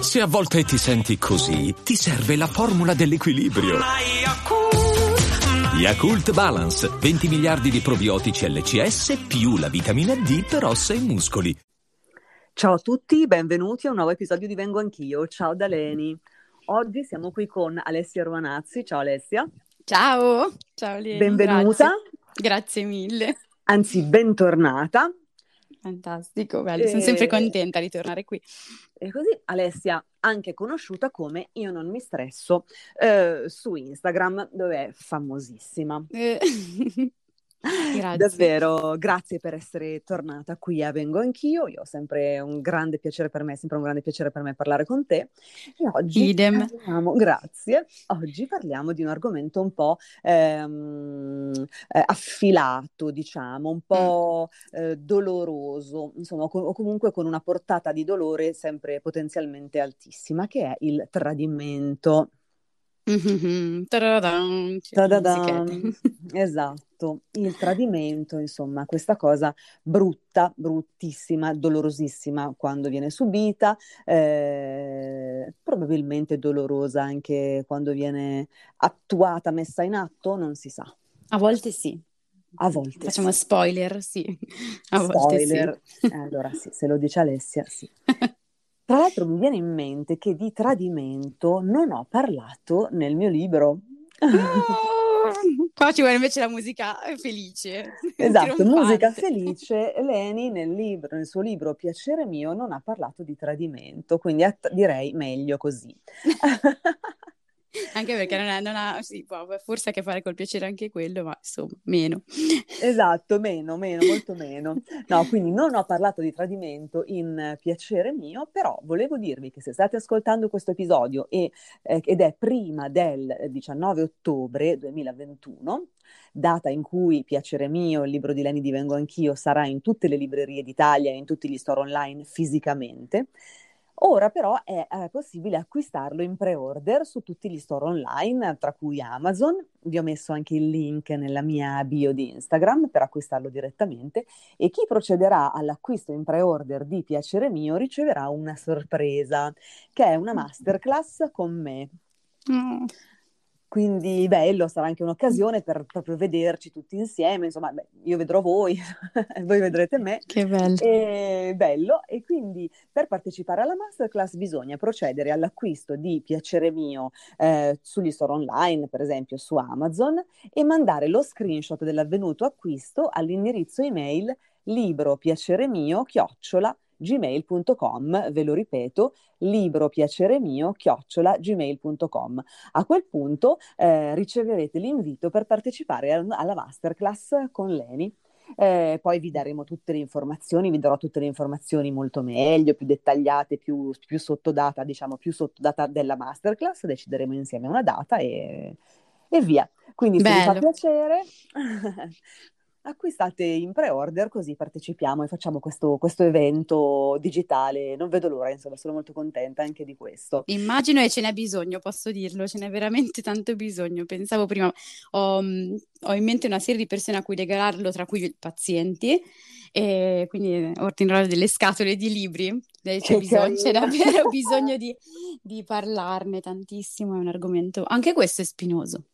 Se a volte ti senti così, ti serve la formula dell'equilibrio. Yakult Balance, 20 miliardi di probiotici LCS più la vitamina D per ossa e muscoli. Ciao a tutti, benvenuti a un nuovo episodio di Vengo Anch'io. Ciao da Leni. Oggi siamo qui con Alessia Romanazzi. Ciao Alessia. Ciao, ciao Leni. Benvenuta. Grazie, Grazie mille. Anzi, bentornata. Fantastico, bello, e... sono sempre contenta di tornare qui. E così Alessia, anche conosciuta come Io non mi stresso, eh, su Instagram, dove è famosissima. Eh. Grazie. Davvero, grazie per essere tornata qui a Vengo Anch'io. Io ho sempre un grande piacere per me, è sempre un grande piacere per me parlare con te. E oggi Idem. Parliamo, grazie. Oggi parliamo di un argomento un po' ehm, eh, affilato, diciamo, un po' mm. eh, doloroso, insomma, o comunque con una portata di dolore sempre potenzialmente altissima, che è il tradimento. Mm-hmm. Ta-da-dam. Esatto, il tradimento, insomma, questa cosa brutta, bruttissima, dolorosissima quando viene subita, eh, probabilmente dolorosa anche quando viene attuata, messa in atto, non si sa. A volte sì. A volte. Facciamo sì. spoiler, sì. A spoiler. volte sì. Allora sì, se lo dice Alessia, sì. Tra l'altro mi viene in mente che di tradimento non ho parlato nel mio libro. No! Qua ci vuole invece la musica felice. Esatto, musica felice. Leni nel, libro, nel suo libro Piacere mio non ha parlato di tradimento, quindi att- direi meglio così. Anche perché non, è, non ha, sì, forse a che fare col piacere anche quello, ma insomma, meno. Esatto, meno, meno, molto meno. No, quindi non ho parlato di tradimento in piacere mio, però volevo dirvi che se state ascoltando questo episodio e, eh, ed è prima del 19 ottobre 2021, data in cui Piacere mio, il libro di Leni Divengo Anch'io, sarà in tutte le librerie d'Italia e in tutti gli store online fisicamente, Ora però è eh, possibile acquistarlo in pre-order su tutti gli store online, tra cui Amazon. Vi ho messo anche il link nella mia bio di Instagram per acquistarlo direttamente e chi procederà all'acquisto in pre-order di Piacere Mio riceverà una sorpresa, che è una mm. masterclass con me. Mm. Quindi bello, sarà anche un'occasione per proprio vederci tutti insieme, insomma, beh, io vedrò voi, voi vedrete me. Che bello. E, bello. E quindi per partecipare alla masterclass bisogna procedere all'acquisto di Piacere Mio eh, sugli store online, per esempio su Amazon, e mandare lo screenshot dell'avvenuto acquisto all'indirizzo email libro piacere mio chiocciola gmail.com, ve lo ripeto, libro piacere mio, chiocciola gmail.com. A quel punto eh, riceverete l'invito per partecipare alla masterclass con Leni. Eh, poi vi daremo tutte le informazioni, vi darò tutte le informazioni molto meglio, più dettagliate, più, più sottodata, diciamo più sottodata della masterclass, decideremo insieme una data e, e via. Quindi se vi fa piacere, acquistate in pre-order così partecipiamo e facciamo questo, questo, evento digitale. Non vedo l'ora, insomma, sono molto contenta anche di questo. Immagino e ce n'è bisogno, posso dirlo, ce n'è veramente tanto bisogno. Pensavo prima, ho, ho in mente una serie di persone a cui regalarlo, tra cui i pazienti, e quindi ordinare delle scatole di libri. C'è, bisogno, c'è davvero bisogno di, di parlarne tantissimo, è un argomento, anche questo è spinoso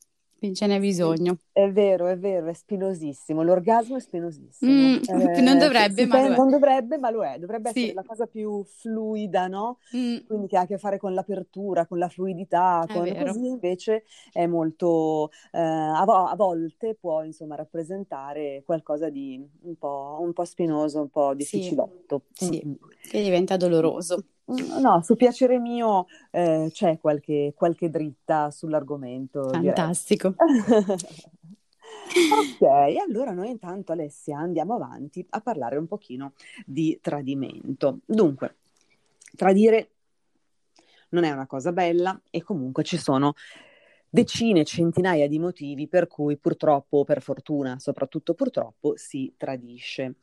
ce n'è bisogno. È vero, è vero, è spinosissimo. L'orgasmo è spinosissimo. Mm, eh, non dovrebbe, ma lo è. Non dovrebbe, ma lo è. Dovrebbe sì. essere la cosa più fluida, no? Mm. Quindi che ha a che fare con l'apertura, con la fluidità, con... così invece è molto, eh, a, vo- a, volte può insomma rappresentare qualcosa di un po', un po spinoso, un po' difficilotto. Sì, sì. Mm. che diventa doloroso. No, su piacere mio eh, c'è qualche, qualche, dritta sull'argomento. Fantastico. ok, allora noi intanto Alessia andiamo avanti a parlare un pochino di tradimento. Dunque, tradire non è una cosa bella e comunque ci sono decine, centinaia di motivi per cui purtroppo per fortuna, soprattutto purtroppo, si tradisce.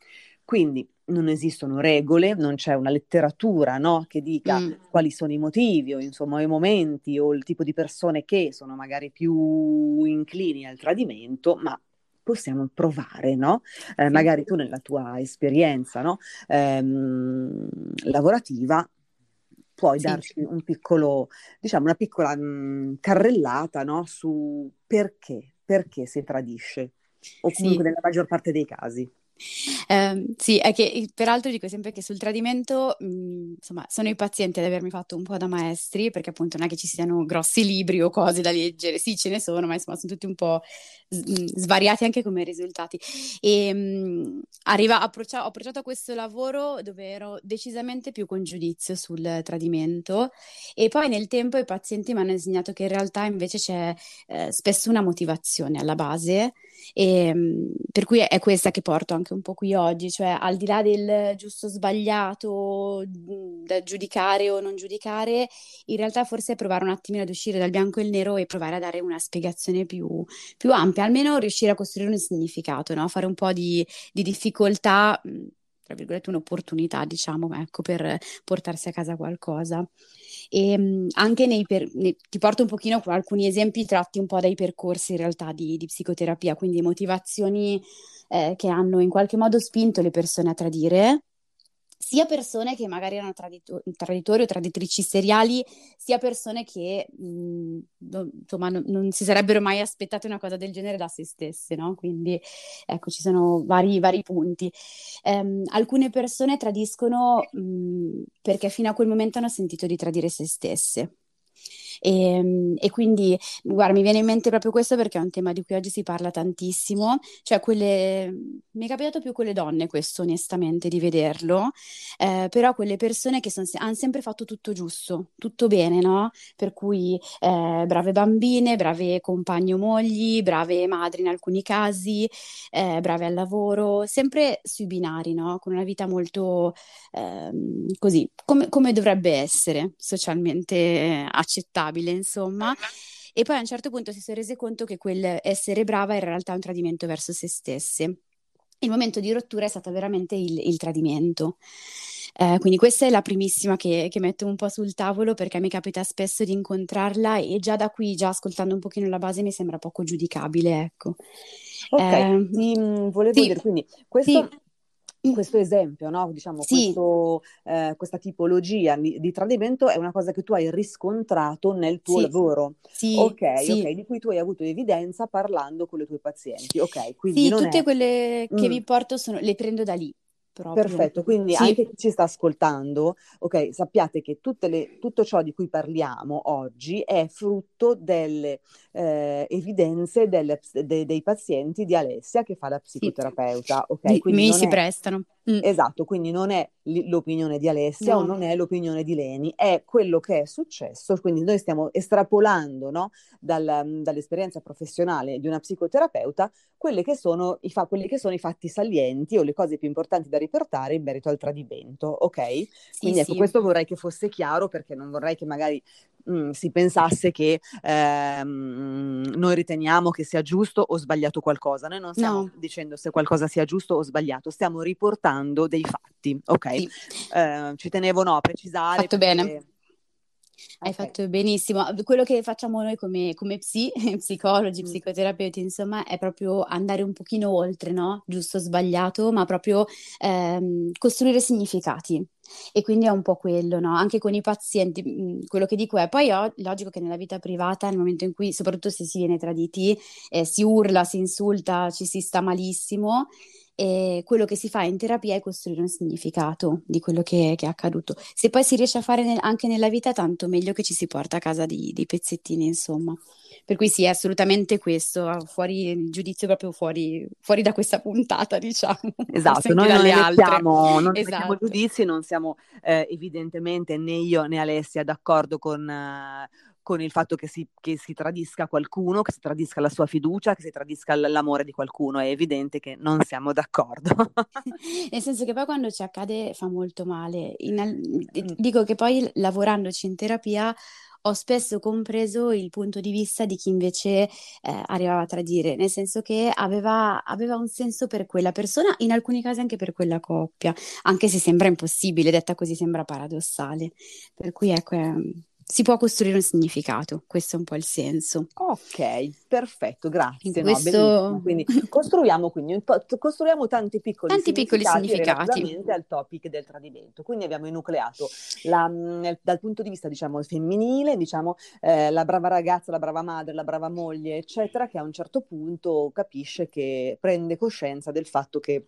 Quindi non esistono regole, non c'è una letteratura no, che dica mm. quali sono i motivi o insomma i momenti o il tipo di persone che sono magari più inclini al tradimento, ma possiamo provare, no? Eh, magari tu nella tua esperienza no? ehm, lavorativa puoi sì. darci un piccolo, diciamo, una piccola mh, mm, carrellata no? su perché, perché si tradisce, o comunque sì. nella maggior parte dei casi. Eh, sì, è che peraltro dico sempre che sul tradimento, mh, mhmm, insomma, sono i pazienti ad avermi fatto un po' da maestri, perché appunto non è che ci siano grossi libri o cose da leggere, sì, ce ne sono, ma insomma sono tutti un po' mhmm, svariati anche come risultati. E mh, mhmm, arriva, approccia, ho approcciato a questo lavoro dove ero decisamente più con giudizio sul tradimento e poi nel tempo i pazienti mi hanno insegnato che in realtà invece c'è eh, spesso una motivazione alla base e, per cui è questa che porto anche un po' qui oggi, cioè al di là del giusto sbagliato da giudicare o non giudicare, in realtà forse è provare un attimino ad uscire dal bianco e il nero e provare a dare una spiegazione più, più ampia, almeno riuscire a costruire un significato, no? fare un po' di, di difficoltà tra virgolette, un'opportunità, diciamo, ecco, per portarsi a casa qualcosa. E ehm, anche nei, per, ti porto un pochino alcuni esempi tratti un po' dai percorsi in realtà di, di psicoterapia, quindi motivazioni eh, che hanno in qualche modo spinto le persone a tradire, sia persone che magari erano tradito- traditori o traditrici seriali, sia persone che mh, mhmm, non, insomma non, non, si sarebbero mai aspettate una cosa del genere da se stesse, no? Quindi ecco, ci sono vari, vari punti. Um, alcune persone tradiscono mh, mhmm, perché fino a quel momento hanno sentito di tradire se stesse. E, ehm, e, quindi, guarda, mi viene in mente proprio questo perché è un tema di cui oggi si parla tantissimo, cioè quelle, mi è capitato più con le donne questo onestamente di vederlo, eh, però quelle persone che son, hanno sempre fatto tutto giusto, tutto bene, no? Per cui eh, brave bambine, brave compagne o mogli, brave madri in alcuni casi, eh, brave al lavoro, sempre sui binari, no? Con una vita molto ehm, così, come, come dovrebbe essere socialmente accettata accettabile, insomma. E poi a un certo punto si sono rese conto che quel essere brava era in realtà un tradimento verso se stesse. Il momento di rottura è stato veramente il, il tradimento. Eh, quindi questa è la primissima che, che, metto un po' sul tavolo perché mi capita spesso di incontrarla e già da qui, già ascoltando un pochino la base, mi sembra poco giudicabile, ecco. Ok, eh, ti, volevo sì, dire, quindi questo... Sì questo esempio, no? diciamo, sì. questo, eh, questa tipologia di, di, tradimento è una cosa che tu hai riscontrato nel tuo sì. lavoro. Sì. Okay, sì. ok, di cui tu hai avuto evidenza parlando con le tue pazienti. Ok, quindi sì, tutte è... quelle che mm. vi porto sono, le prendo da lì. Proprio. Perfetto, quindi sì. anche chi ci sta ascoltando, ok, sappiate che le, tutto ciò di cui parliamo oggi è frutto delle eh, evidenze delle, de, dei pazienti di Alessia che fa la psicoterapeuta, ok? Quindi Mi si è... prestano. Mm. Esatto, quindi non è l'opinione di Alessia no. o non è l'opinione di Leni, è quello che è successo, quindi noi stiamo estrapolando no, dal, dall'esperienza professionale di una psicoterapeuta che sono, i fa, quelli che sono i fatti salienti o le cose più importanti da riportare in merito al tradimento, ok? Sì, quindi ecco, sì. questo vorrei che fosse chiaro perché non vorrei che magari mh, mm, si pensasse che ehm, noi riteniamo che sia giusto o sbagliato qualcosa. Noi non stiamo no. dicendo se qualcosa sia giusto o sbagliato, stiamo riportando dei fatti, ok? Sì. Eh, ci tenevo no, a precisare. Fatto perché... bene. Hai okay. fatto benissimo. Quello che facciamo noi come, come psi, psicologi, mm. psicoterapeuti, insomma, è proprio andare un pochino oltre, no? Giusto o sbagliato, ma proprio ehm, costruire significati. E quindi è un po' quello, no? Anche con i pazienti, mm, quello che dico è, poi è logico che nella vita privata, nel momento in cui, soprattutto se si viene traditi, eh, si urla, si insulta, ci si sta malissimo, e quello che si fa in terapia è costruire un significato di quello che, che è accaduto. Se poi si riesce a fare nel, anche nella vita, tanto meglio che ci si porta a casa dei, dei pezzettini, insomma. Per cui sì, è assolutamente questo, fuori il giudizio proprio fuori, fuori da questa puntata, diciamo. Esatto, noi non mettiamo, non esatto. giudizi, non siamo eh, evidentemente né io né Alessia d'accordo con, eh, con il fatto che si, che si, tradisca qualcuno, che si tradisca la sua fiducia, che si tradisca l'amore di qualcuno. È evidente che non siamo d'accordo. Nel senso che poi quando ci accade fa molto male. In, mm. dico che poi lavorandoci in terapia ho spesso compreso il punto di vista di chi invece eh, arrivava a tradire, nel senso che aveva, aveva, un senso per quella persona, in alcuni casi anche per quella coppia, anche se sembra impossibile, detta così sembra paradossale. Per cui ecco, è, si può costruire un significato, questo è un po' il senso. Ok, perfetto, grazie. Questo... No, quindi costruiamo, quindi, costruiamo tanti piccoli tanti significati, piccoli significati. al topic del tradimento. Quindi abbiamo enucleato la, mm, dal punto di vista diciamo femminile, diciamo eh, la brava ragazza, la brava madre, la brava moglie, eccetera, che a un certo punto capisce che prende coscienza del fatto che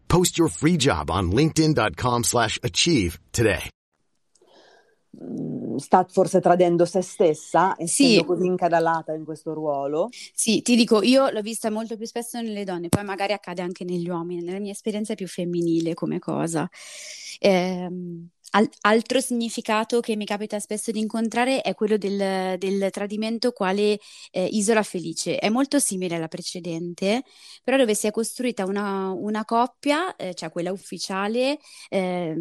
Post your free job on linkedin.com slash achieve today. Mm, sta forse tradendo se stessa, essendo sì. così incadalata in questo ruolo? Sì, ti dico, io l'ho vista molto più spesso nelle donne, poi magari accade anche negli uomini, nella mia esperienza è più femminile come cosa. Ehm Al- altro significato che mi capita spesso di incontrare è quello del, del tradimento quale eh, isola felice. È molto simile alla precedente, però dove si è costruita una, una coppia, eh, cioè quella ufficiale, eh,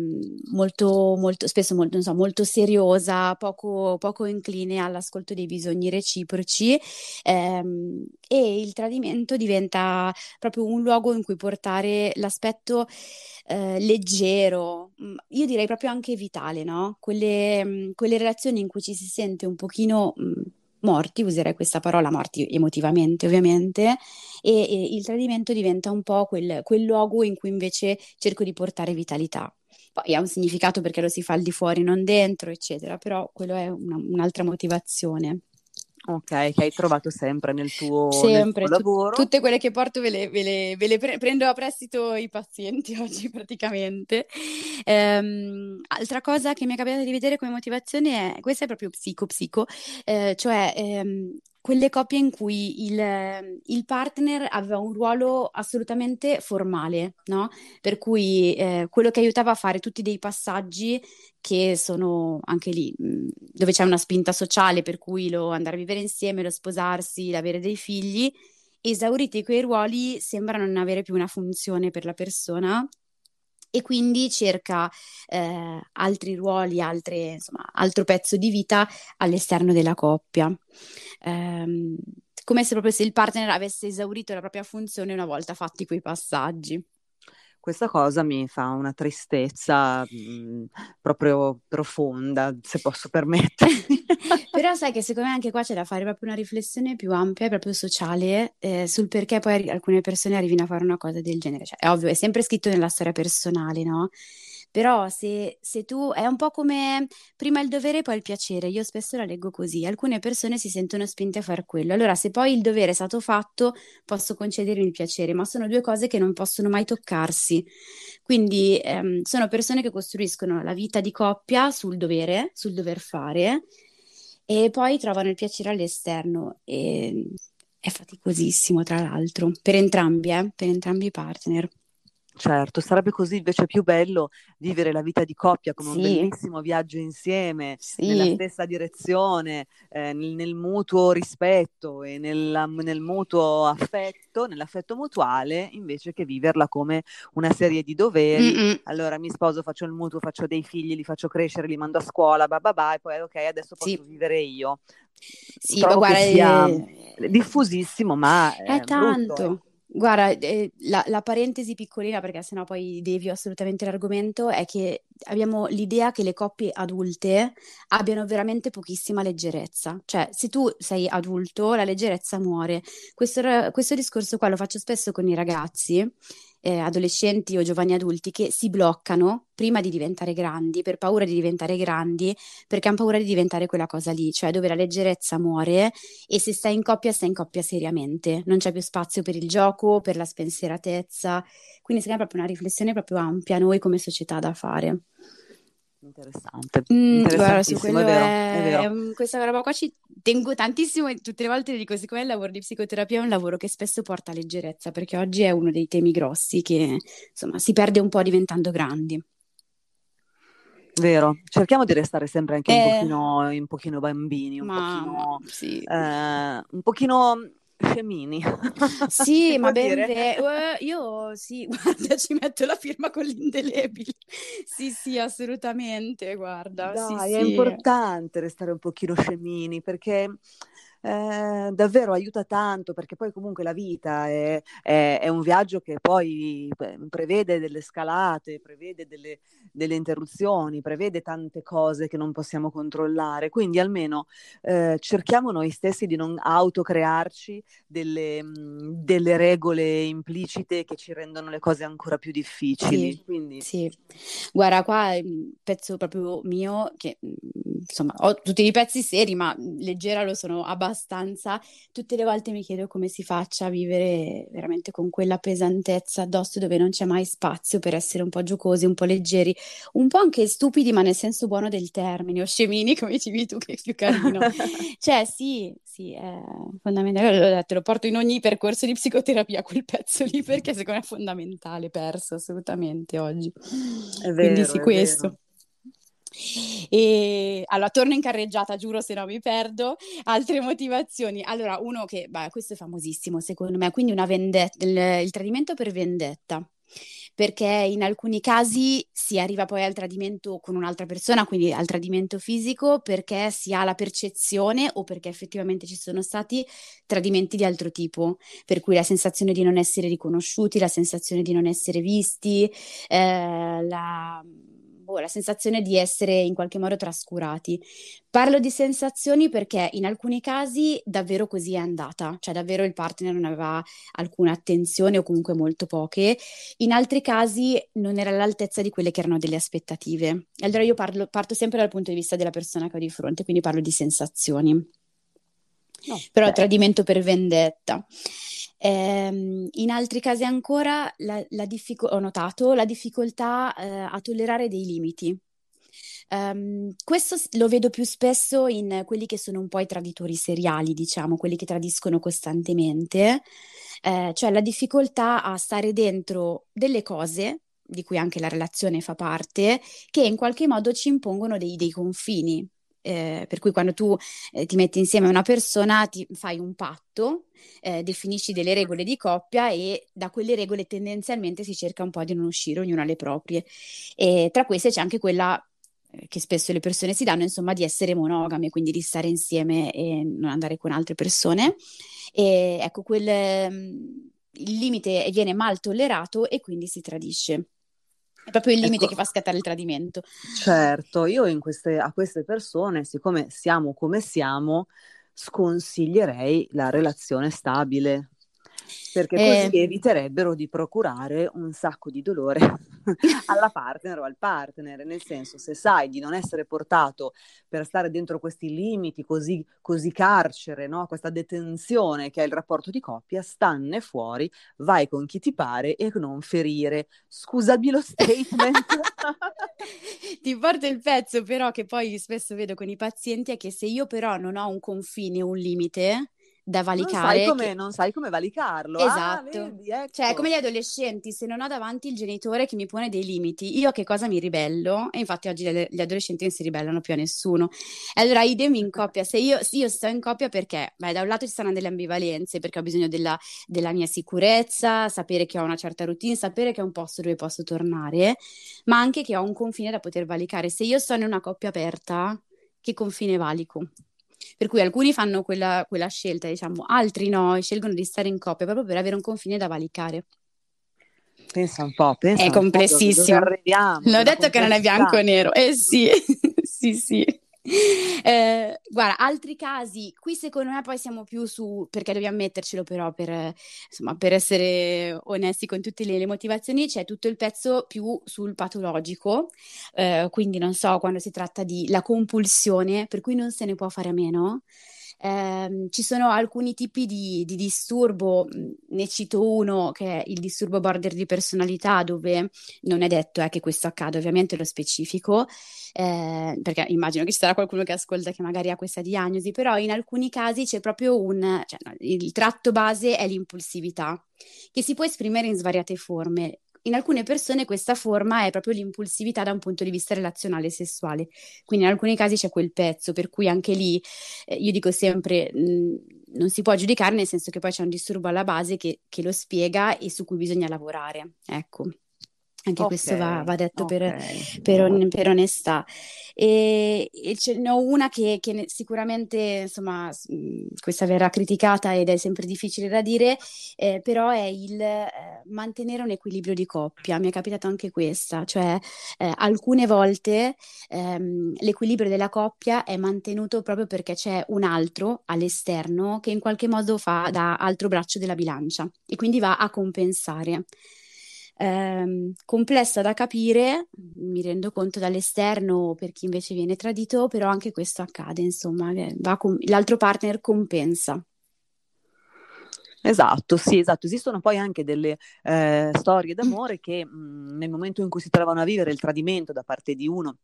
molto, molto, spesso molto, so, molto seriosa, poco, poco, incline all'ascolto dei bisogni reciproci ehm, e il tradimento diventa proprio un luogo in cui portare l'aspetto eh, leggero, mm, io direi proprio anche vitale, no? Quelle, mm, quelle relazioni in cui ci si sente un pochino mm, morti, userei questa parola, morti emotivamente ovviamente, e, e il tradimento diventa un po' quel, quel luogo in cui invece cerco di portare vitalità. Poi ha un significato perché lo si fa al di fuori, non dentro, eccetera, però quello è una, un'altra motivazione. Ok, che hai trovato sempre nel tuo, sempre, nel tuo lavoro. Tu, tutte quelle che porto ve le, ve le, ve le pre- prendo a prestito i pazienti oggi praticamente. Ehm, altra cosa che mi è capitato di vedere come motivazione è, questa è proprio psico-psico, eh, cioè ehm, quelle coppie in cui il, il, partner aveva un ruolo assolutamente formale, no? Per cui eh, quello che aiutava a fare tutti dei passaggi che sono anche lì, mh, dove c'è una spinta sociale, per cui lo andare a vivere insieme, lo sposarsi, l'avere dei figli, esauriti quei ruoli sembra non avere più una funzione per la persona e quindi cerca eh, altri ruoli, altre, insomma, altro pezzo di vita all'esterno della coppia. Um, come se proprio se il partner avesse esaurito la propria funzione una volta fatti quei passaggi questa cosa mi fa una tristezza mh, mhmm, proprio profonda, se posso permettermi. Però sai che secondo me anche qua c'è da fare proprio una riflessione più ampia, proprio sociale, eh, sul perché poi alcune persone arrivino a fare una cosa del genere. Cioè, è ovvio, è sempre scritto nella storia personale, no? Però se, se tu è un po' come prima il dovere e poi il piacere, io spesso la leggo così, alcune persone si sentono spinte a fare quello, allora se poi il dovere è stato fatto posso concedermi il piacere, ma sono due cose che non possono mai toccarsi. Quindi ehm, sono persone che costruiscono la vita di coppia sul dovere, sul dover fare e poi trovano il piacere all'esterno e è faticosissimo tra l'altro, per entrambi, eh, per entrambi i partner. Certo, sarebbe così invece più bello vivere la vita di coppia come un bellissimo viaggio insieme, nella stessa direzione, eh, nel, nel mutuo rispetto e nella- nel mutuo affetto, nell'affetto mutuale, invece che viverla come una serie di doveri. Mm-mm. Allora mi sposo, faccio il mutuo, faccio dei figli, li faccio crescere, li mando a scuola, bah, e poi ok, adesso posso Sì, vivere io. sì, ma Trovo che guarda, sia eh, diffusissimo, ma è è brutto, eh. tanto. Guarda, eh, la, la parentesi piccolina, perché sennò poi devio assolutamente l'argomento, è che abbiamo l'idea che le coppie adulte abbiano veramente pochissima leggerezza. Cioè, se tu sei adulto, la leggerezza muore. Questo, questo discorso qua lo faccio spesso con i ragazzi eh, adolescenti o giovani adulti che si bloccano prima di diventare grandi, per paura di diventare grandi, perché hanno paura di diventare quella cosa lì, cioè dove la leggerezza muore e se stai in coppia, stai in coppia seriamente, non c'è più spazio per il gioco, per la spensieratezza, quindi secondo me è proprio una riflessione proprio ampia noi come società da fare. Interessante, mm, guarda, su quello è vero, è, è vero. questa roba qua ci tengo tantissimo e tutte le volte dico, siccome il lavoro di psicoterapia è un lavoro che spesso porta leggerezza, perché oggi è uno dei temi grossi che insomma si perde un po' diventando grandi. Vero, cerchiamo di restare sempre anche un pochino, un pochino bambini, un Ma pochino, sì. eh, un pochino scemini. Sì, ma può ben dire? eh, io sì, guarda, ci metto la firma con l'indelebile. Sì, sì, assolutamente, guarda, sì, Dai, è sì. importante restare un pochino scemini perché eh, davvero aiuta tanto, perché poi comunque la vita è, è- è un viaggio che poi prevede delle scalate, prevede delle, delle interruzioni, prevede tante cose che non possiamo controllare. Quindi almeno eh, cerchiamo noi stessi di non autocrearci delle, mh, delle regole implicite che ci rendono le cose ancora più difficili. Sì, Quindi sì. Guarda, qua è un pezzo proprio mio che, mm, insomma, ho tutti i pezzi seri, ma leggera lo sono abbastanza. Tutte le volte mi chiedo come si faccia a vivere veramente con quella pesantezza addosso dove non c'è mai spazio per essere un po' giocosi, un po' leggeri, un po' anche stupidi, ma nel senso buono del termine, o scemini, come dicevi tu, che è più carino. Cioè, sì, sì, è fondamentale. Detto, lo porto in ogni percorso di psicoterapia quel pezzo lì perché secondo me è fondamentale, perso assolutamente oggi. è Quindi vero, sì, è questo. vero. E allora torno in carreggiata, giuro, se no mi perdo. Altre motivazioni. Allora, uno che, beh, questo è famosissimo secondo me, quindi una vendetta, il, il tradimento per vendetta. Perché in alcuni casi si arriva poi al tradimento con un'altra persona, quindi al tradimento fisico, perché si ha la percezione o perché effettivamente ci sono stati tradimenti di altro tipo, per cui la sensazione di non essere riconosciuti, la sensazione di non essere visti, eh, la, boh, la sensazione di essere in qualche modo trascurati. Parlo di sensazioni perché in alcuni casi davvero così è andata, cioè davvero il partner non aveva alcuna attenzione o comunque molto poche, in altri casi non era all'altezza di quelle che erano delle aspettative. Allora io parlo- parto sempre dal punto di vista della persona che ho di fronte, quindi parlo di sensazioni. Però Ok. tradimento per vendetta. Ehm, in altri casi ancora la, la diffico- ho notato la difficoltà eh, a tollerare dei limiti. Ehm, questo lo vedo più spesso in quelli che sono un po' i traditori seriali, diciamo, quelli che tradiscono costantemente, eh, cioè la difficoltà a stare dentro delle cose, di cui anche la relazione fa parte, che in qualche modo ci impongono dei, dei confini. Eh, per cui quando tu eh, ti metti insieme a una persona, ti fai un patto, eh, definisci delle regole di coppia e da quelle regole tendenzialmente si cerca un po' di non uscire ognuno alle proprie. E tra queste c'è anche quella eh, che spesso le persone si danno, insomma, di essere monogame, quindi di stare insieme e non andare con altre persone. E ecco, quel, mm, il limite viene mal tollerato e quindi si tradisce. È proprio il limite Ecco. che fa scattare il tradimento. Certo, io in queste- a queste persone, siccome siamo come siamo, sconsiglierei la relazione stabile, perché così Eh, eviterebbero di procurare un sacco di dolore alla partner o al partner, nel senso, se sai di non essere portato per stare dentro questi limiti così, così carcere, no? Questa detenzione che è il rapporto di coppia, stanne fuori, vai con chi ti pare e non ferire. Scusami lo statement. Ti porto il pezzo però che poi spesso vedo con i pazienti è che se io però non ho un confine, un limite da Non sai valicare, come, che... non sai come valicarlo. Ah, Esatto. vedi, Cioè, è come ecco. gli adolescenti, se non ho davanti il genitore che mi pone dei limiti, io a che cosa mi ribello? E infatti oggi le- gli adolescenti non si ribellano più a nessuno. E allora idem in coppia, se io, io sto in coppia perché, beh, da un lato ci saranno delle ambivalenze, perché ho bisogno della, della mia sicurezza, sapere che ho una certa routine, sapere che è un posto dove posso tornare, ma anche che ho un confine da poter valicare. Se io sono in una coppia aperta, che confine valico? Per cui alcuni fanno quella, quella scelta, diciamo, altri no, e scelgono di stare in coppia proprio per avere un confine da valicare. Pensa un po', È pensa un po' dove, dove complessissimo. arriviamo, L'ho detto che non è bianco e nero. Eh sì, sì, sì. Eh, guarda, altri casi, qui secondo me poi siamo più su, perché dobbiamo mettercelo però per, insomma, per essere onesti con tutte le, le motivazioni, c'è tutto il pezzo più sul patologico, eh, quindi non so, quando si tratta di la compulsione, per cui non se ne può fare a meno. Ehm, ci sono alcuni tipi di, di disturbo, mh, ne cito uno che è il disturbo border di personalità, dove non è detto eh, che questo accada, ovviamente lo specifico, eh, perché immagino che ci sarà qualcuno che ascolta che magari ha questa diagnosi, però in alcuni casi c'è proprio un, cioè, il tratto base è l'impulsività, che si può esprimere in svariate forme. In alcune persone questa forma è proprio l'impulsività da un punto di vista relazionale e sessuale. Quindi in alcuni casi c'è quel pezzo, per cui anche lì eh, io dico sempre mh, non si può giudicare nel senso che poi c'è un disturbo alla base che, che lo spiega e su cui bisogna lavorare. Ecco. Anche okay, questo va, va detto okay. per, per, per, onestà. E, e ce ne ho una che, che sicuramente, insomma, questa verrà criticata ed è sempre difficile da dire, eh, però è il eh, mantenere un equilibrio di coppia. Mi è capitato anche questa, cioè eh, alcune volte ehm, l'equilibrio della coppia è mantenuto proprio perché c'è un altro all'esterno che in qualche modo fa da altro braccio della bilancia e quindi va a compensare ehm, complessa da capire, mi rendo conto dall'esterno per chi invece viene tradito, però anche questo accade, insomma, com- l'altro partner compensa. Esatto, sì, esatto. Esistono poi anche delle eh, storie d'amore che mh, nel momento in cui si trovano a vivere il tradimento da parte di uno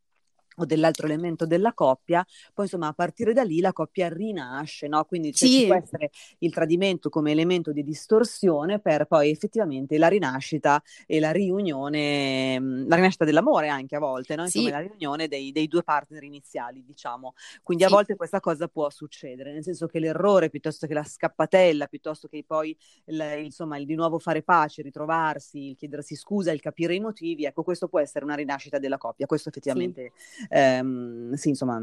o dell'altro elemento della coppia, poi insomma a partire da lì la coppia rinasce, no? Quindi cioè, sì. ci può essere il tradimento come elemento di distorsione per poi effettivamente la rinascita e la riunione, la rinascita dell'amore anche a volte, no? Insomma sì. la riunione dei, dei, due partner iniziali, diciamo. Quindi sì. a volte questa cosa può succedere, nel senso che l'errore piuttosto che la scappatella, piuttosto che poi il, insomma il di nuovo fare pace, ritrovarsi, il chiedersi scusa, il capire i motivi, ecco questo può essere una rinascita della coppia, questo effettivamente ehm, sì, insomma,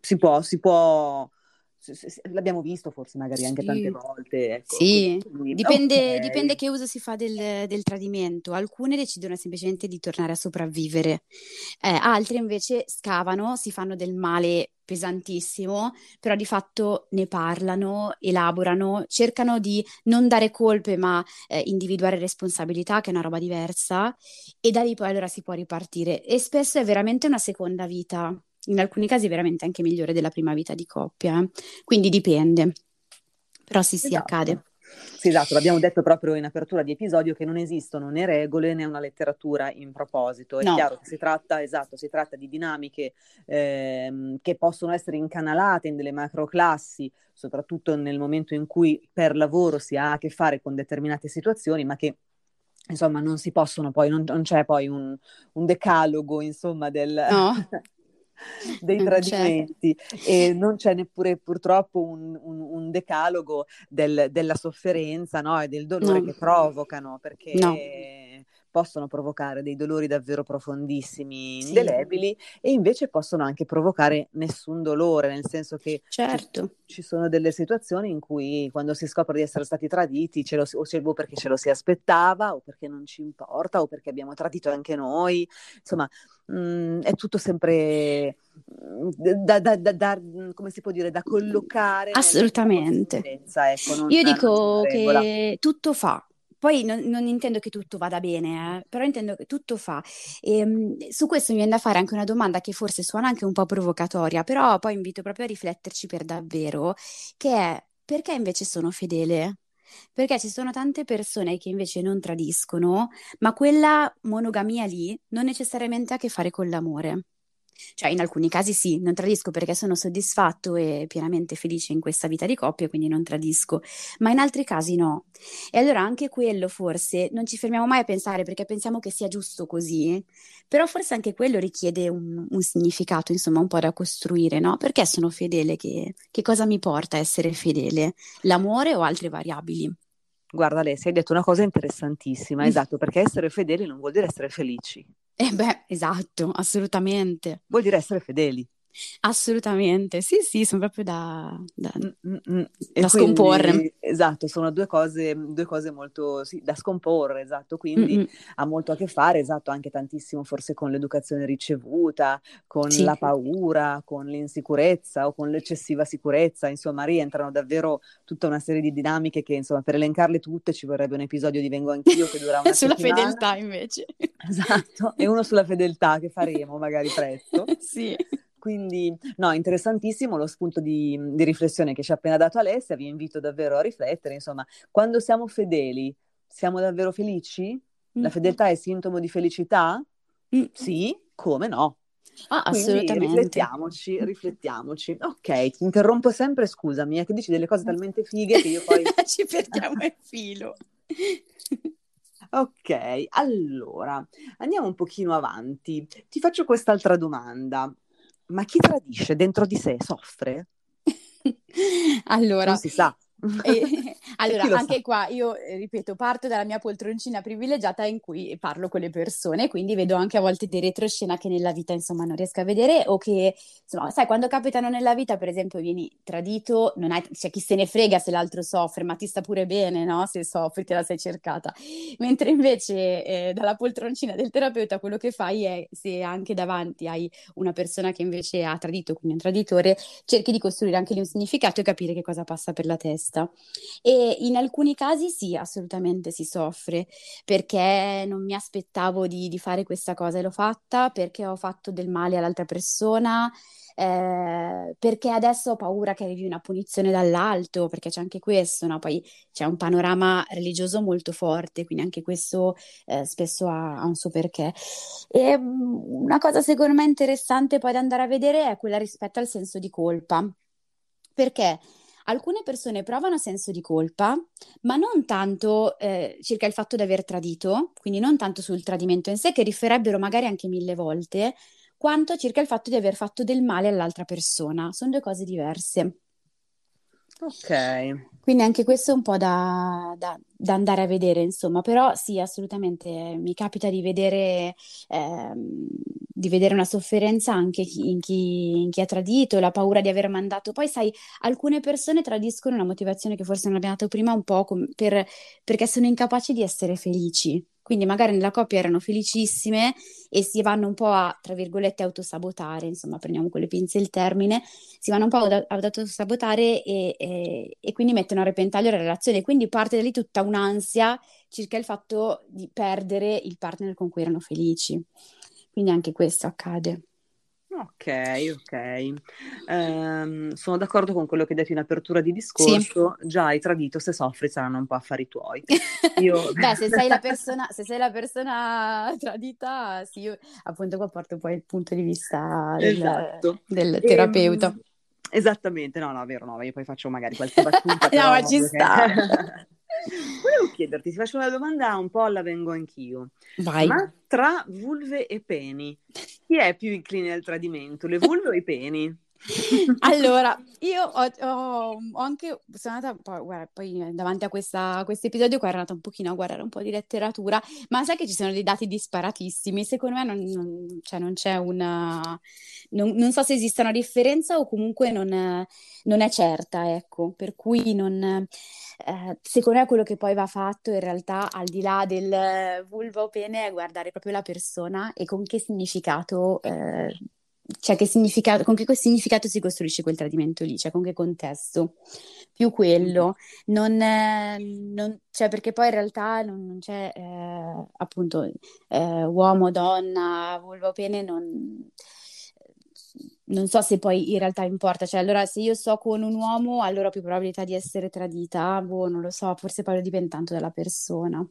si può, si può l'abbiamo visto forse magari anche sì. tante volte. Ecco. Sì, dipende, okay. dipende, che uso si fa del, del, tradimento. Alcune decidono semplicemente di tornare a sopravvivere, eh, altre invece scavano, si fanno del male pesantissimo, però di fatto ne parlano, elaborano, cercano di non dare colpe ma eh, individuare responsabilità, che è una roba diversa, e da lì poi allora si può ripartire. E spesso è veramente una seconda vita, in alcuni casi veramente anche migliore della prima vita di coppia, eh. quindi dipende. Però sì, sì, esatto. accade. Sì, esatto, l'abbiamo detto proprio in apertura di episodio che non esistono né regole né una letteratura in proposito. È no. chiaro che si tratta, esatto, si tratta di dinamiche ehm, che possono essere incanalate in delle macroclassi, soprattutto nel momento in cui per lavoro si ha a che fare con determinate situazioni, ma che insomma non si possono poi, non, non c'è poi un, un decalogo insomma del... No. dei tradimenti e non c'è neppure purtroppo un, un, un decalogo del, della sofferenza no? e del dolore no. che provocano perché no possono provocare dei dolori davvero profondissimi, indelebili, sì. e invece possono anche provocare nessun dolore, nel senso che certo. ci, ci, sono delle situazioni in cui quando si scopre di essere stati traditi, ce lo, o, ce, o perché ce lo si aspettava, o perché non ci importa, o perché abbiamo tradito anche noi, insomma, mh, mm, è tutto sempre mm, da, da, da, da, mm, come si può dire, da collocare. Assolutamente. Ecco, Io dico che tutto fa, poi non, non, intendo che tutto vada bene, eh, però intendo che tutto fa. E, um, su questo mi viene da fare anche una domanda che forse suona anche un po' provocatoria, però poi invito proprio a rifletterci per davvero, che è perché invece sono fedele? Perché ci sono tante persone che invece non tradiscono, ma quella monogamia lì non necessariamente ha a che fare con l'amore. Cioè, in alcuni casi sì, non tradisco perché sono soddisfatto e pienamente felice in questa vita di coppia, quindi non tradisco, ma in altri casi no. E allora anche quello forse non ci fermiamo mai a pensare perché pensiamo che sia giusto così, però forse anche quello richiede un, un significato, insomma, un po' da costruire, no? Perché sono fedele? Che, che cosa mi porta a essere fedele? L'amore o altre variabili? Guarda Alessia, hai detto una cosa interessantissima, mm. esatto, perché essere fedeli non vuol dire essere felici. Eh beh, esatto, assolutamente. Vuol dire essere fedeli. Assolutamente, sì, sì, sono proprio da, da, mm, mm, mm. da scomporre. Esatto, sono due cose, due cose molto sì, da scomporre, esatto, quindi Mm-mm. ha molto a che fare, esatto, anche tantissimo forse con l'educazione ricevuta, con sì. la paura, con l'insicurezza o con l'eccessiva sicurezza, insomma, rientrano davvero tutta una serie di dinamiche che, insomma, per elencarle tutte ci vorrebbe un episodio di Vengo Anch'io che dura una Sulla settimana. fedeltà invece. Esatto, e uno sulla fedeltà che faremo magari presto. sì. Quindi, no, interessantissimo lo spunto di, di, riflessione che ci ha appena dato Alessia, vi invito davvero a riflettere, insomma, quando siamo fedeli, siamo davvero felici? La fedeltà è sintomo di felicità? Sì, come no? Ah, assolutamente. Riflettiamoci, riflettiamoci. Ok, ti interrompo sempre, scusami, è che dici delle cose talmente fighe che io poi... Ci perdiamo il filo. Ok, allora andiamo un pochino avanti. Ti faccio quest'altra domanda. Ma chi tradisce dentro di sé soffre? allora, non si sa. E, allora, anche sa? qua io eh, ripeto, parto dalla mia poltroncina privilegiata in cui parlo con le persone, quindi vedo anche a volte dei retroscena che nella vita insomma non riesco a vedere o che insomma, sai, quando capitano nella vita, per esempio, vieni tradito, non hai, cioè chi se ne frega se l'altro soffre, ma ti sta pure bene, no? Se soffri, te la sei cercata. Mentre invece eh, dalla poltroncina del terapeuta quello che fai è se anche davanti hai una persona che invece ha tradito, quindi un traditore, cerchi di costruire anche lì un significato e capire che cosa passa per la testa testa. In alcuni casi sì, assolutamente si soffre, perché non mi aspettavo di, di fare questa cosa e l'ho fatta, perché ho fatto del male all'altra persona. Eh, perché adesso ho paura che arrivi una punizione dall'alto, perché c'è anche questo, no? Poi c'è un panorama religioso molto forte, quindi anche questo eh, spesso ha, ha, un suo perché. E mm, una cosa secondo me interessante poi da andare a vedere è quella rispetto al senso di colpa, perché alcune persone provano senso di colpa, ma non tanto eh, circa il fatto di aver tradito, quindi non tanto sul tradimento in sé, che riferebbero magari anche mille volte, quanto circa il fatto di aver fatto del male all'altra persona. Sono due cose diverse. Ok. Quindi anche questo è un po' da, da, da, andare a vedere, insomma, però sì, assolutamente mi capita di vedere, eh, di vedere una sofferenza anche in chi, in chi, ha tradito, la paura di aver mandato. Poi, sai, alcune persone tradiscono una motivazione che forse non abbiamo dato prima un po' com- per, perché sono incapaci di essere felici. Quindi magari nella coppia erano felicissime e si vanno un po' a, tra virgolette, autosabotare, insomma, prendiamo con le pinze il termine, si vanno un po' ad, autosabotare e, e, e, quindi mettono a repentaglio la relazione. Quindi parte da lì tutta un'ansia circa il fatto di perdere il partner con cui erano felici. Quindi anche questo accade. Ok, ok. Um, sono d'accordo con quello che hai detto in apertura di discorso. Sì. Già hai tradito, se soffri saranno un po' affari tuoi. Io... Beh, se sei, la persona, se sei la persona tradita, sì, io appunto qua porto poi il punto di vista del, esatto. del ehm, terapeuta. E, esattamente, no, no, vero, no, io poi faccio magari qualche battuta. no, ma ci sta. Volevo chiederti, ti faccio una domanda un po' alla vengo anch'io. Vai. Ma tra vulve e peni, chi è più incline al tradimento, le vulve o i peni? Allora, io ho, ho, ho, anche, sono andata poi, guarda, poi davanti a questo episodio qua ero andata un pochino a guardare un po' di letteratura, ma sai che ci sono dei dati disparatissimi, secondo me non, non, cioè non c'è una, non, non, so se esista una differenza o comunque non, è certa, ecco, per cui non, eh, secondo me quello che poi va fatto in realtà al di là del vulva o pene è guardare proprio la persona e con che significato eh, cioè che significato, con che significato si costruisce quel tradimento lì, cioè con che contesto, più quello, non, non cioè perché poi in realtà non, non c'è eh, appunto eh, uomo, donna, vulva o pene, non, non so se poi in realtà importa, cioè allora se io sto con un uomo allora ho più probabilità di essere tradita, boh, non lo so, forse poi dipende tanto dalla persona.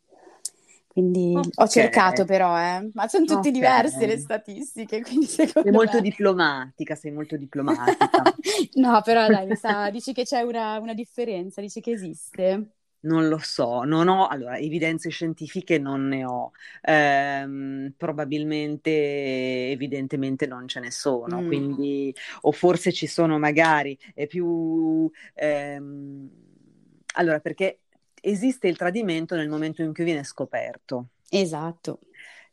Quindi okay. ho cercato però, eh. ma sono tutte okay. diverse le statistiche, quindi secondo Sei molto me... diplomatica, sei molto diplomatica. no, però dai, sa, dici che c'è una, una differenza, dici che esiste? Non lo so, non ho, allora, evidenze scientifiche non ne ho, ehm, probabilmente, evidentemente non ce ne sono, mm. quindi, o forse ci sono magari è più, ehm, allora, perché esiste il tradimento nel momento in cui viene scoperto. Esatto.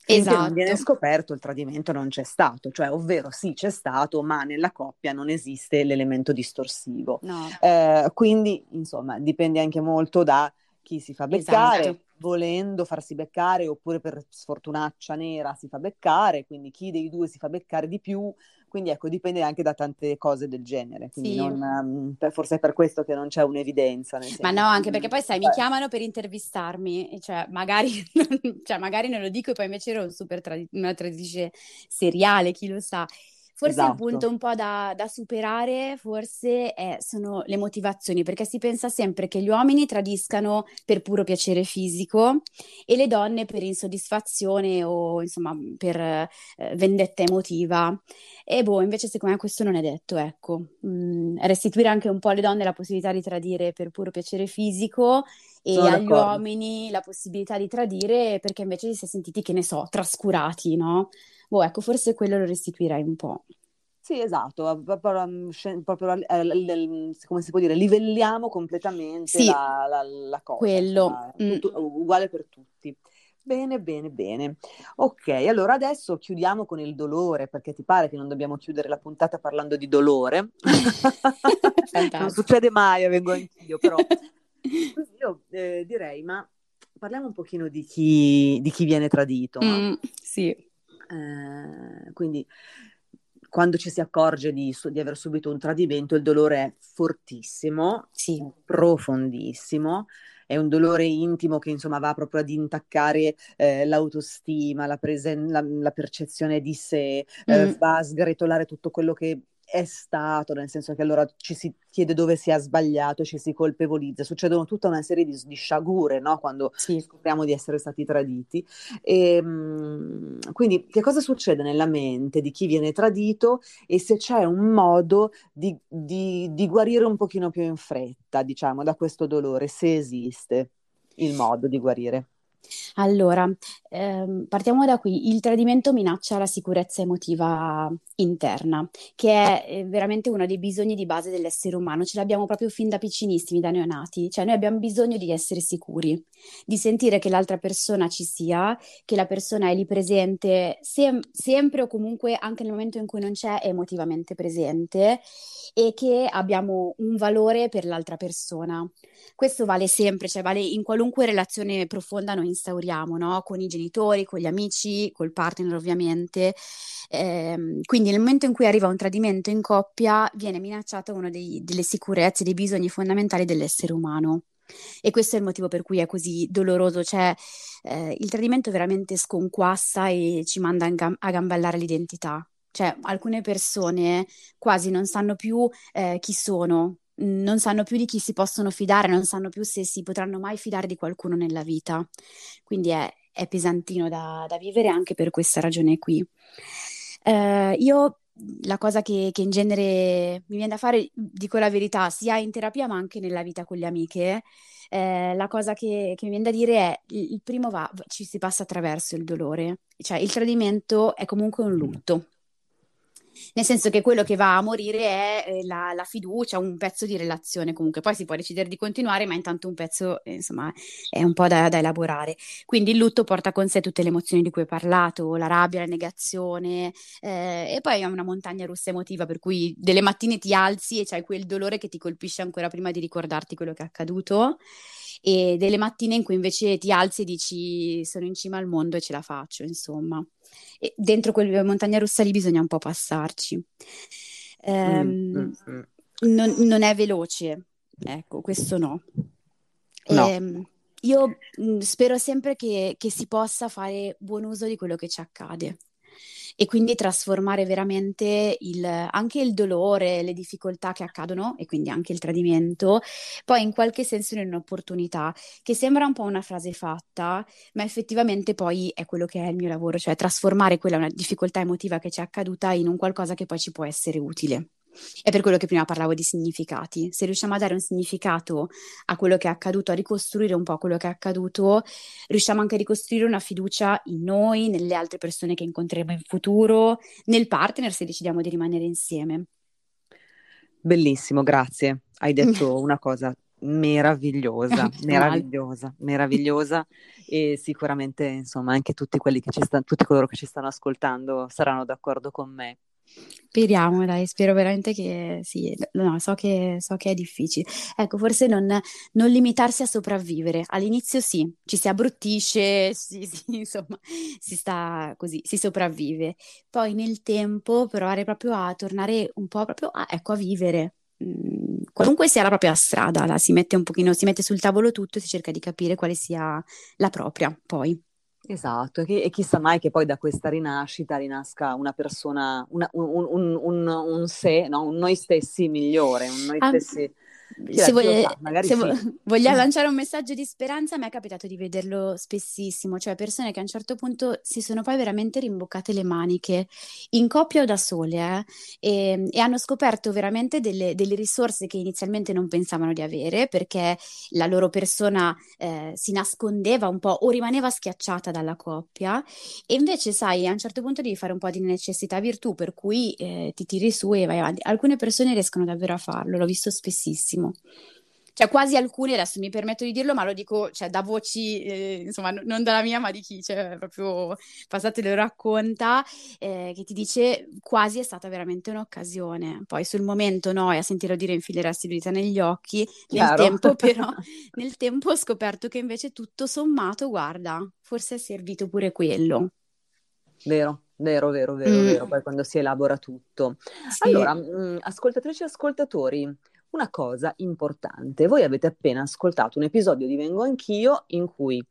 Finché esatto. non viene scoperto il tradimento non c'è stato, cioè ovvero sì c'è stato, ma nella coppia non esiste l'elemento distorsivo. No. Eh, quindi insomma dipende anche molto da chi si fa beccare, esatto. volendo farsi beccare oppure per sfortunaccia nera si fa beccare, quindi chi dei due si fa beccare di più quindi ecco, dipende anche da tante cose del genere. Quindi sì. non, um, forse è per questo che non c'è un'evidenza. Ma no, anche perché poi sai, mi chiamano per intervistarmi, cioè magari, cioè magari non lo dico e poi invece ero un super tradi- una traditrice seriale, chi lo sa Forse il esatto. punto un po' da, da superare, forse è- sono le motivazioni, perché si pensa sempre che gli uomini tradiscano per puro piacere fisico e le donne per insoddisfazione o insomma per eh, vendetta emotiva. E boh, invece secondo me questo non è detto, ecco. Mm, restituire anche un po' alle donne la possibilità di tradire per puro piacere fisico e Sono agli d'accordo. uomini la possibilità di tradire perché invece si è sentiti, che ne so, trascurati, no? Boh, ecco, forse quello lo restituirei un po'. Sì, esatto, proprio, proprio, eh, come si può dire, livelliamo completamente Sì, la, la- la cosa, quello. Mm. tutto- uguale per tutti. Bene, bene, bene. Ok, allora adesso chiudiamo con il dolore, perché ti pare che non dobbiamo chiudere la puntata parlando di dolore? Non succede mai, vengo anch'io, però. Io eh, direi, ma parliamo un pochino di chi, di chi viene tradito? Mm, sì, Eh, quindi quando ci si accorge di, di aver subito un tradimento, il dolore è fortissimo, sì, profondissimo, è un dolore intimo che insomma va proprio ad intaccare eh, l'autostima, la, presen- la- la percezione di sé, eh, Mm, va a sgretolare tutto quello che è stato, nel senso che allora ci si chiede dove si è sbagliato, ci si colpevolizza, succedono tutta una serie di, di sciagure, no? Quando sì. scopriamo di essere stati traditi. E, mm, quindi, che cosa succede nella mente di chi viene tradito e se c'è un modo di, di- di guarire un pochino più in fretta, diciamo, da questo dolore, se esiste il modo di guarire. Allora, ehm, partiamo da qui. Il tradimento minaccia la sicurezza emotiva interna, che è eh, veramente uno dei bisogni di base dell'essere umano. Ce l'abbiamo proprio fin da piccinissimi, da neonati. Cioè, noi abbiamo bisogno di essere sicuri, di sentire che l'altra persona ci sia, che la persona è lì presente sem- sempre o comunque anche nel momento in cui non c'è, è emotivamente presente e che abbiamo un valore per l'altra persona. Questo vale sempre, cioè vale in qualunque relazione profonda noi instauriamo, no? Con i genitori, con gli amici, col partner ovviamente. Ehm, quindi nel momento in cui arriva un tradimento in coppia viene minacciata una dei- delle sicurezze, dei bisogni fondamentali dell'essere umano. E questo è il motivo per cui è così doloroso, cioè eh, il tradimento veramente sconquassa e ci manda a, gam- a gambellare l'identità. Cioè alcune persone quasi non sanno più eh, chi sono, non sanno più di chi si possono fidare, non sanno più se si potranno mai fidare di qualcuno nella vita. Quindi è, è pesantino da, da vivere anche per questa ragione qui. Eh, io la cosa che, che in genere mi viene da fare, dico la verità, sia in terapia ma anche nella vita con le amiche, eh, la cosa che, che mi viene da dire è il, il primo va, ci si passa attraverso il dolore, cioè il tradimento è comunque un lutto. Nel senso che quello che va a morire è eh, la, la fiducia, un pezzo di relazione comunque. Poi si può decidere di continuare, ma intanto un pezzo, eh, insomma, è un po' da, da elaborare. Quindi il lutto porta con sé tutte le emozioni di cui ho parlato, la rabbia, la negazione, eh, e poi è una montagna russa emotiva, per cui delle mattine ti alzi e c'hai quel dolore che ti colpisce ancora prima di ricordarti quello che è accaduto, e delle mattine in cui invece ti alzi e dici sono in cima al mondo e ce la faccio, insomma. E dentro quella montagna russa lì bisogna un po' passarci. Mm, Ehm, mm, mm. non, non è veloce, ecco, questo no. No. Ehm, io mh, spero sempre che, che si possa fare buon uso di quello che ci accade e quindi trasformare veramente il- anche il dolore, le difficoltà che accadono e quindi anche il tradimento, poi in qualche senso in un'opportunità, che sembra un po' una frase fatta, ma effettivamente poi è quello che è il mio lavoro, cioè trasformare quella difficoltà emotiva che ci è accaduta in un qualcosa che poi ci può essere utile. È per quello che prima parlavo di significati. Se riusciamo a dare un significato a quello che è accaduto, a ricostruire un po' quello che è accaduto, riusciamo anche a ricostruire una fiducia in noi, nelle altre persone che incontreremo in futuro, nel partner se decidiamo di rimanere insieme. Bellissimo, grazie. Hai detto una cosa meravigliosa, meravigliosa, meravigliosa e sicuramente, insomma, anche tutti quelli che ci stanno, tutti coloro che ci stanno ascoltando saranno d'accordo con me. Speriamo, dai, spero veramente che sì, no, so che, so che è difficile. Ecco, forse non, non limitarsi a sopravvivere. All'inizio sì, ci si abbruttisce, sì, sì, insomma, si sta così, si sopravvive. Poi nel tempo provare proprio a tornare un po' proprio a, ecco, a vivere. Mm, qualunque sia la propria strada, la si mette un pochino, si mette sul tavolo tutto e si cerca di capire quale sia la propria, poi. Esatto, e chissà mai che poi da questa rinascita rinasca una persona, una, un, un, un, un, sé, no? un noi stessi migliore, un noi ah, stessi se, voglia, sa, se sì. voglia lanciare un messaggio di speranza, a me è capitato di vederlo spessissimo, cioè persone che a un certo punto si sono poi veramente rimboccate le maniche, in coppia o da sole, eh, e, e, hanno scoperto veramente delle, delle, risorse che inizialmente non pensavano di avere, perché la loro persona eh, si nascondeva un po' o rimaneva schiacciata dalla coppia, e invece, sai, a un certo punto devi fare un po' di necessità virtù, per cui eh, ti tiri su e vai avanti. Alcune persone riescono davvero a farlo, l'ho visto spessissimo Cioè, quasi alcuni, adesso mi permetto di dirlo, ma lo dico cioè, da voci, eh, insomma, n- non dalla mia, ma di chi, cioè, proprio passate lo racconta, eh, che ti dice quasi è stata veramente un'occasione. Poi sul momento no, e a sentirlo dire infileresti le dita negli occhi, nel tempo però, nel tempo ho scoperto che invece tutto sommato, guarda, forse è servito pure quello. Vero, vero, vero, vero, mm. vero, poi quando si elabora tutto. Sì. Allora, mh, mm, ascoltatrici e ascoltatori, una cosa importante. Voi avete appena ascoltato un episodio di Vengo Anch'io in cui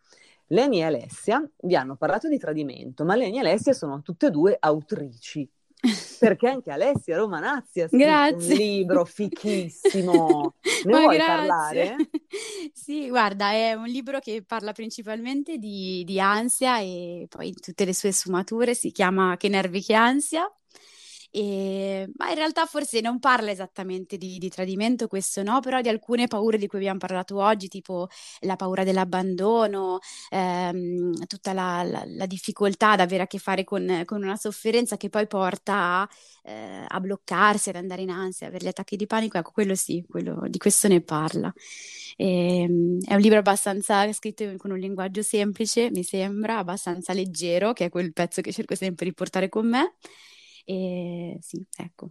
Leni e Alessia vi hanno parlato di tradimento, ma Leni e Alessia sono tutte e due autrici. Perché anche Alessia Romanazzi ha scritto grazie. un libro fichissimo. Ne vuoi grazie. parlare? Sì, guarda, è un libro che parla principalmente di, di ansia e poi tutte le sue sfumature. Si chiama Che nervi che ansia e, ma in realtà forse non parla esattamente di, di, tradimento, questo no, però di alcune paure di cui abbiamo parlato oggi, tipo la paura dell'abbandono, ehm, tutta la, la, la, difficoltà ad avere a che fare con, con una sofferenza che poi porta a, eh, a, bloccarsi, ad andare in ansia, avere gli attacchi di panico, ecco, quello sì, quello, di questo ne parla. E, ehm, è un libro abbastanza scritto con un linguaggio semplice, mi sembra, abbastanza leggero, che è quel pezzo che cerco sempre di portare con me. E sì, ecco,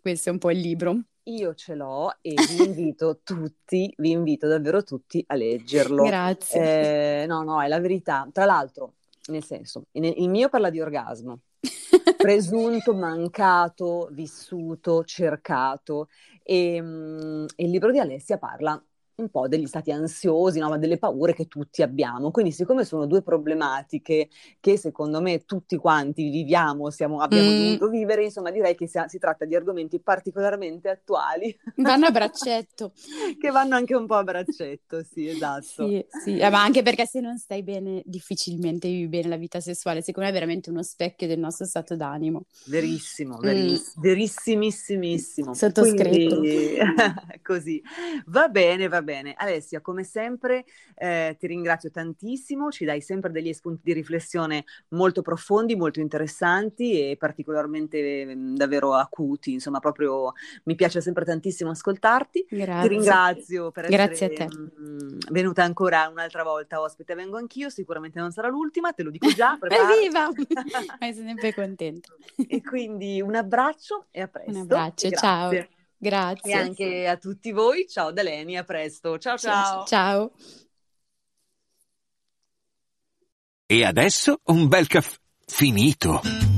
questo è un po' il libro. Io ce l'ho e vi invito tutti, vi invito davvero tutti a leggerlo. Grazie. Eh, no, no, è la verità. Tra l'altro, nel senso, il mio parla di orgasmo, presunto, mancato, vissuto, cercato. E, e il libro di Alessia parla un po' degli stati ansiosi, no? ma delle paure che tutti abbiamo. Quindi, siccome sono due problematiche che secondo me tutti quanti viviamo, siamo, abbiamo mm. dovuto vivere, insomma, direi che si, si, tratta di argomenti particolarmente attuali. Vanno a braccetto. che vanno anche un po' a braccetto, sì, esatto. Sì, sì. Eh, ma anche perché se non stai bene, difficilmente vivi bene la vita sessuale. Secondo me è veramente uno specchio del nostro stato d'animo. Verissimo, veriss- mm. verissimissimo. Sottoscritto. Quindi, così. Va bene, va bene bene. Alessia, come sempre eh, ti ringrazio tantissimo, ci dai sempre degli spunti di riflessione molto profondi, molto interessanti e particolarmente mh, davvero acuti, insomma proprio mi piace sempre tantissimo ascoltarti. Grazie. Ti ringrazio per Grazie essere mh, venuta ancora un'altra volta ospite, vengo anch'io, sicuramente non sarà l'ultima, te lo dico già. Evviva! Ma sono sempre contenta. e quindi un abbraccio e a presto. Un abbraccio, Grazie. ciao. Grazie. E anche a tutti voi. Ciao da Leni, a presto. Ciao ciao. Ciao. E adesso un bel caffè finito.